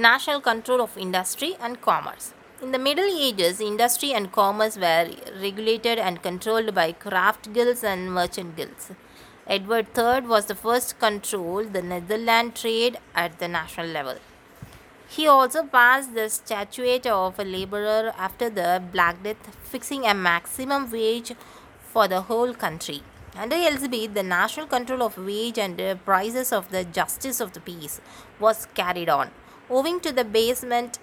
national control of industry and commerce. In the Middle Ages, industry and commerce were regulated and controlled by craft guilds and merchant guilds. Edward III was the first to control the Netherlands trade at the national level. He also passed the Statute of a Laborer after the Black Death, fixing a maximum wage for the whole country. Under Elizabeth, the national control of wage and prices of the justice of the peace was carried on. Owing to the basement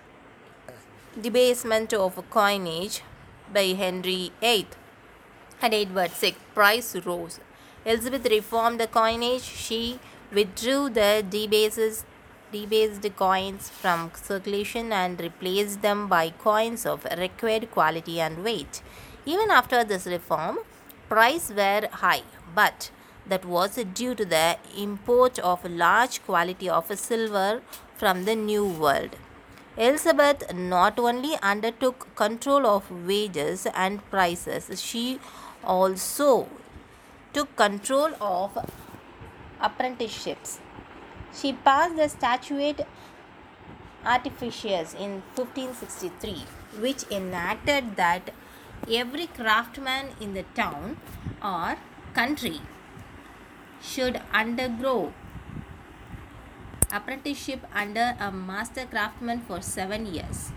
debasement of coinage by Henry VIII and Edward VI, price rose. Elizabeth reformed the coinage. She withdrew the debased, debased coins from circulation and replaced them by coins of required quality and weight. Even after this reform, prices were high, but that was due to the import of large quantity of silver from the New World. Elizabeth not only undertook control of wages and prices, she also took control of apprenticeships. She passed the Statute Artificers in 1563, which enacted that every craftsman in the town or country should undergo apprenticeship under a master craftsman for seven years.